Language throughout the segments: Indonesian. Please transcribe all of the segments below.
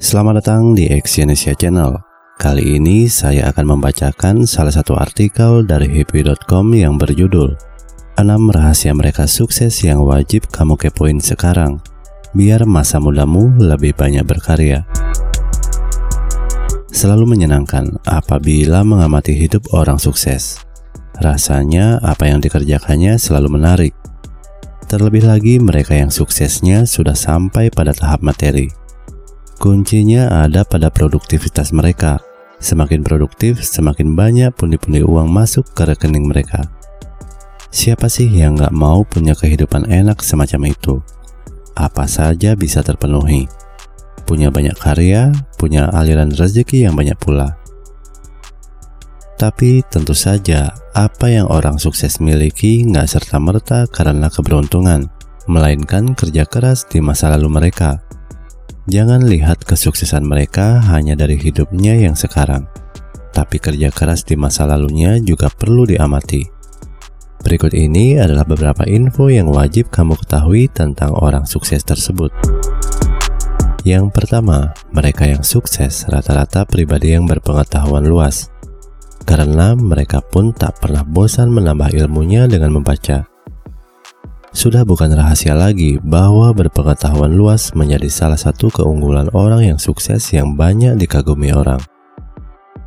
Selamat datang di Exyonesia Channel. Kali ini saya akan membacakan salah satu artikel dari happy.com yang berjudul 6 rahasia mereka sukses yang wajib kamu kepoin sekarang biar masa mudamu lebih banyak berkarya. Selalu menyenangkan apabila mengamati hidup orang sukses. Rasanya apa yang dikerjakannya selalu menarik. Terlebih lagi mereka yang suksesnya sudah sampai pada tahap materi Kuncinya ada pada produktivitas mereka. Semakin produktif, semakin banyak pundi-pundi uang masuk ke rekening mereka. Siapa sih yang gak mau punya kehidupan enak semacam itu? Apa saja bisa terpenuhi. Punya banyak karya, punya aliran rezeki yang banyak pula. Tapi tentu saja, apa yang orang sukses miliki nggak serta-merta karena keberuntungan, melainkan kerja keras di masa lalu mereka Jangan lihat kesuksesan mereka hanya dari hidupnya yang sekarang, tapi kerja keras di masa lalunya juga perlu diamati. Berikut ini adalah beberapa info yang wajib kamu ketahui tentang orang sukses tersebut. Yang pertama, mereka yang sukses rata-rata pribadi yang berpengetahuan luas, karena mereka pun tak pernah bosan menambah ilmunya dengan membaca. Sudah bukan rahasia lagi bahwa berpengetahuan luas menjadi salah satu keunggulan orang yang sukses yang banyak dikagumi orang.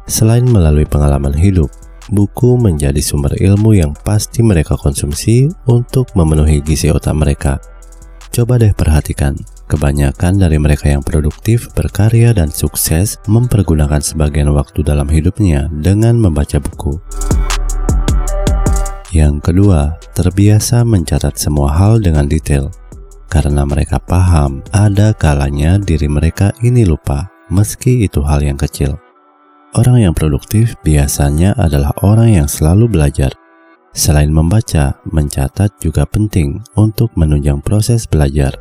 Selain melalui pengalaman hidup, buku menjadi sumber ilmu yang pasti mereka konsumsi untuk memenuhi gizi otak mereka. Coba deh perhatikan, kebanyakan dari mereka yang produktif, berkarya, dan sukses mempergunakan sebagian waktu dalam hidupnya dengan membaca buku. Yang kedua, terbiasa mencatat semua hal dengan detail. Karena mereka paham ada kalanya diri mereka ini lupa, meski itu hal yang kecil. Orang yang produktif biasanya adalah orang yang selalu belajar. Selain membaca, mencatat juga penting untuk menunjang proses belajar.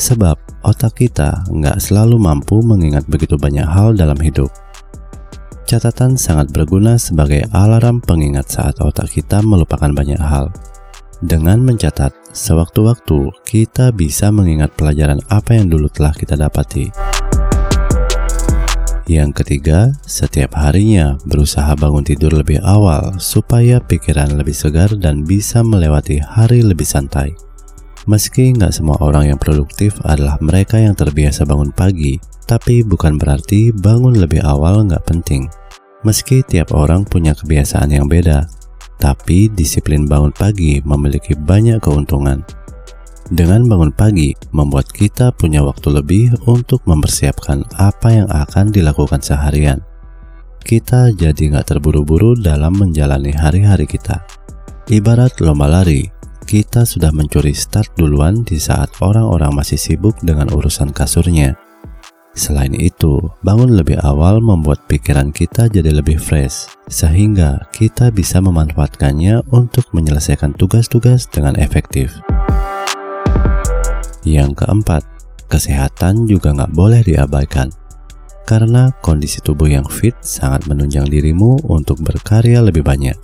Sebab otak kita nggak selalu mampu mengingat begitu banyak hal dalam hidup. Catatan sangat berguna sebagai alarm pengingat saat otak kita melupakan banyak hal. Dengan mencatat, sewaktu-waktu kita bisa mengingat pelajaran apa yang dulu telah kita dapati. Yang ketiga, setiap harinya berusaha bangun tidur lebih awal supaya pikiran lebih segar dan bisa melewati hari lebih santai. Meski nggak semua orang yang produktif adalah mereka yang terbiasa bangun pagi, tapi bukan berarti bangun lebih awal nggak penting. Meski tiap orang punya kebiasaan yang beda, tapi disiplin bangun pagi memiliki banyak keuntungan. Dengan bangun pagi, membuat kita punya waktu lebih untuk mempersiapkan apa yang akan dilakukan seharian. Kita jadi nggak terburu-buru dalam menjalani hari-hari kita. Ibarat lomba lari, kita sudah mencuri start duluan di saat orang-orang masih sibuk dengan urusan kasurnya. Selain itu, bangun lebih awal membuat pikiran kita jadi lebih fresh, sehingga kita bisa memanfaatkannya untuk menyelesaikan tugas-tugas dengan efektif. Yang keempat, kesehatan juga nggak boleh diabaikan, karena kondisi tubuh yang fit sangat menunjang dirimu untuk berkarya lebih banyak.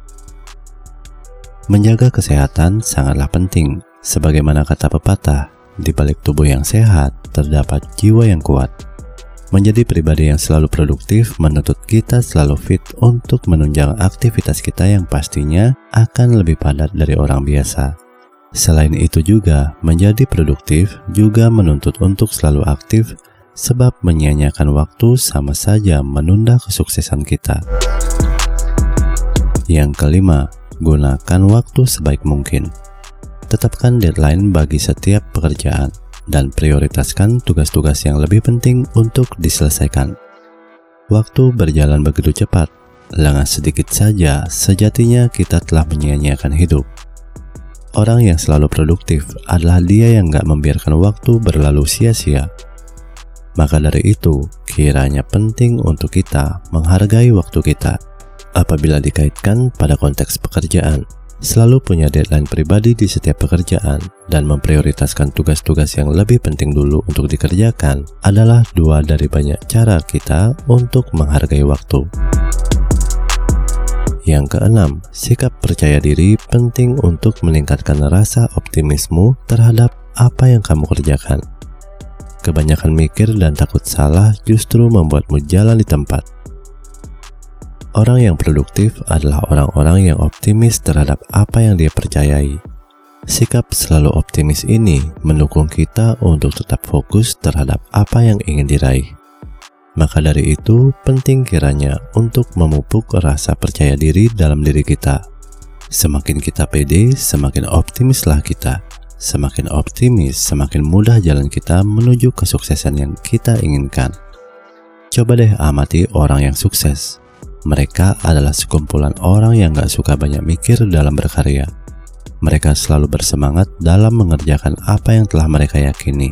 Menjaga kesehatan sangatlah penting, sebagaimana kata pepatah, di balik tubuh yang sehat terdapat jiwa yang kuat. Menjadi pribadi yang selalu produktif menuntut kita selalu fit untuk menunjang aktivitas kita yang pastinya akan lebih padat dari orang biasa. Selain itu juga, menjadi produktif juga menuntut untuk selalu aktif sebab menyia-nyiakan waktu sama saja menunda kesuksesan kita. Yang kelima, gunakan waktu sebaik mungkin. Tetapkan deadline bagi setiap pekerjaan dan prioritaskan tugas-tugas yang lebih penting untuk diselesaikan. Waktu berjalan begitu cepat, lengah sedikit saja sejatinya kita telah menyia-nyiakan hidup. Orang yang selalu produktif adalah dia yang gak membiarkan waktu berlalu sia-sia. Maka dari itu, kiranya penting untuk kita menghargai waktu kita apabila dikaitkan pada konteks pekerjaan selalu punya deadline pribadi di setiap pekerjaan dan memprioritaskan tugas-tugas yang lebih penting dulu untuk dikerjakan adalah dua dari banyak cara kita untuk menghargai waktu. Yang keenam, sikap percaya diri penting untuk meningkatkan rasa optimismu terhadap apa yang kamu kerjakan. Kebanyakan mikir dan takut salah justru membuatmu jalan di tempat. Orang yang produktif adalah orang-orang yang optimis terhadap apa yang dia percayai. Sikap selalu optimis ini mendukung kita untuk tetap fokus terhadap apa yang ingin diraih. Maka dari itu, penting kiranya untuk memupuk rasa percaya diri dalam diri kita. Semakin kita pede, semakin optimislah kita. Semakin optimis, semakin mudah jalan kita menuju kesuksesan yang kita inginkan. Coba deh amati orang yang sukses. Mereka adalah sekumpulan orang yang gak suka banyak mikir dalam berkarya. Mereka selalu bersemangat dalam mengerjakan apa yang telah mereka yakini.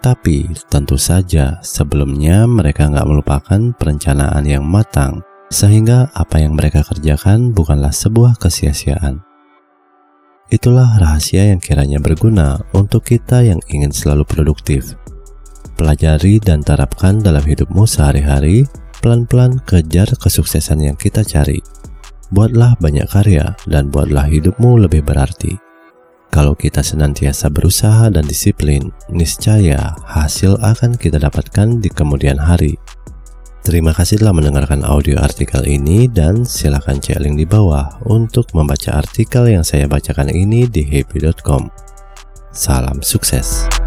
Tapi tentu saja sebelumnya mereka nggak melupakan perencanaan yang matang, sehingga apa yang mereka kerjakan bukanlah sebuah kesia-siaan. Itulah rahasia yang kiranya berguna untuk kita yang ingin selalu produktif. Pelajari dan terapkan dalam hidupmu sehari-hari, pelan-pelan kejar kesuksesan yang kita cari. Buatlah banyak karya dan buatlah hidupmu lebih berarti. Kalau kita senantiasa berusaha dan disiplin, niscaya hasil akan kita dapatkan di kemudian hari. Terima kasih telah mendengarkan audio artikel ini dan silakan cek link di bawah untuk membaca artikel yang saya bacakan ini di happy.com. Salam sukses.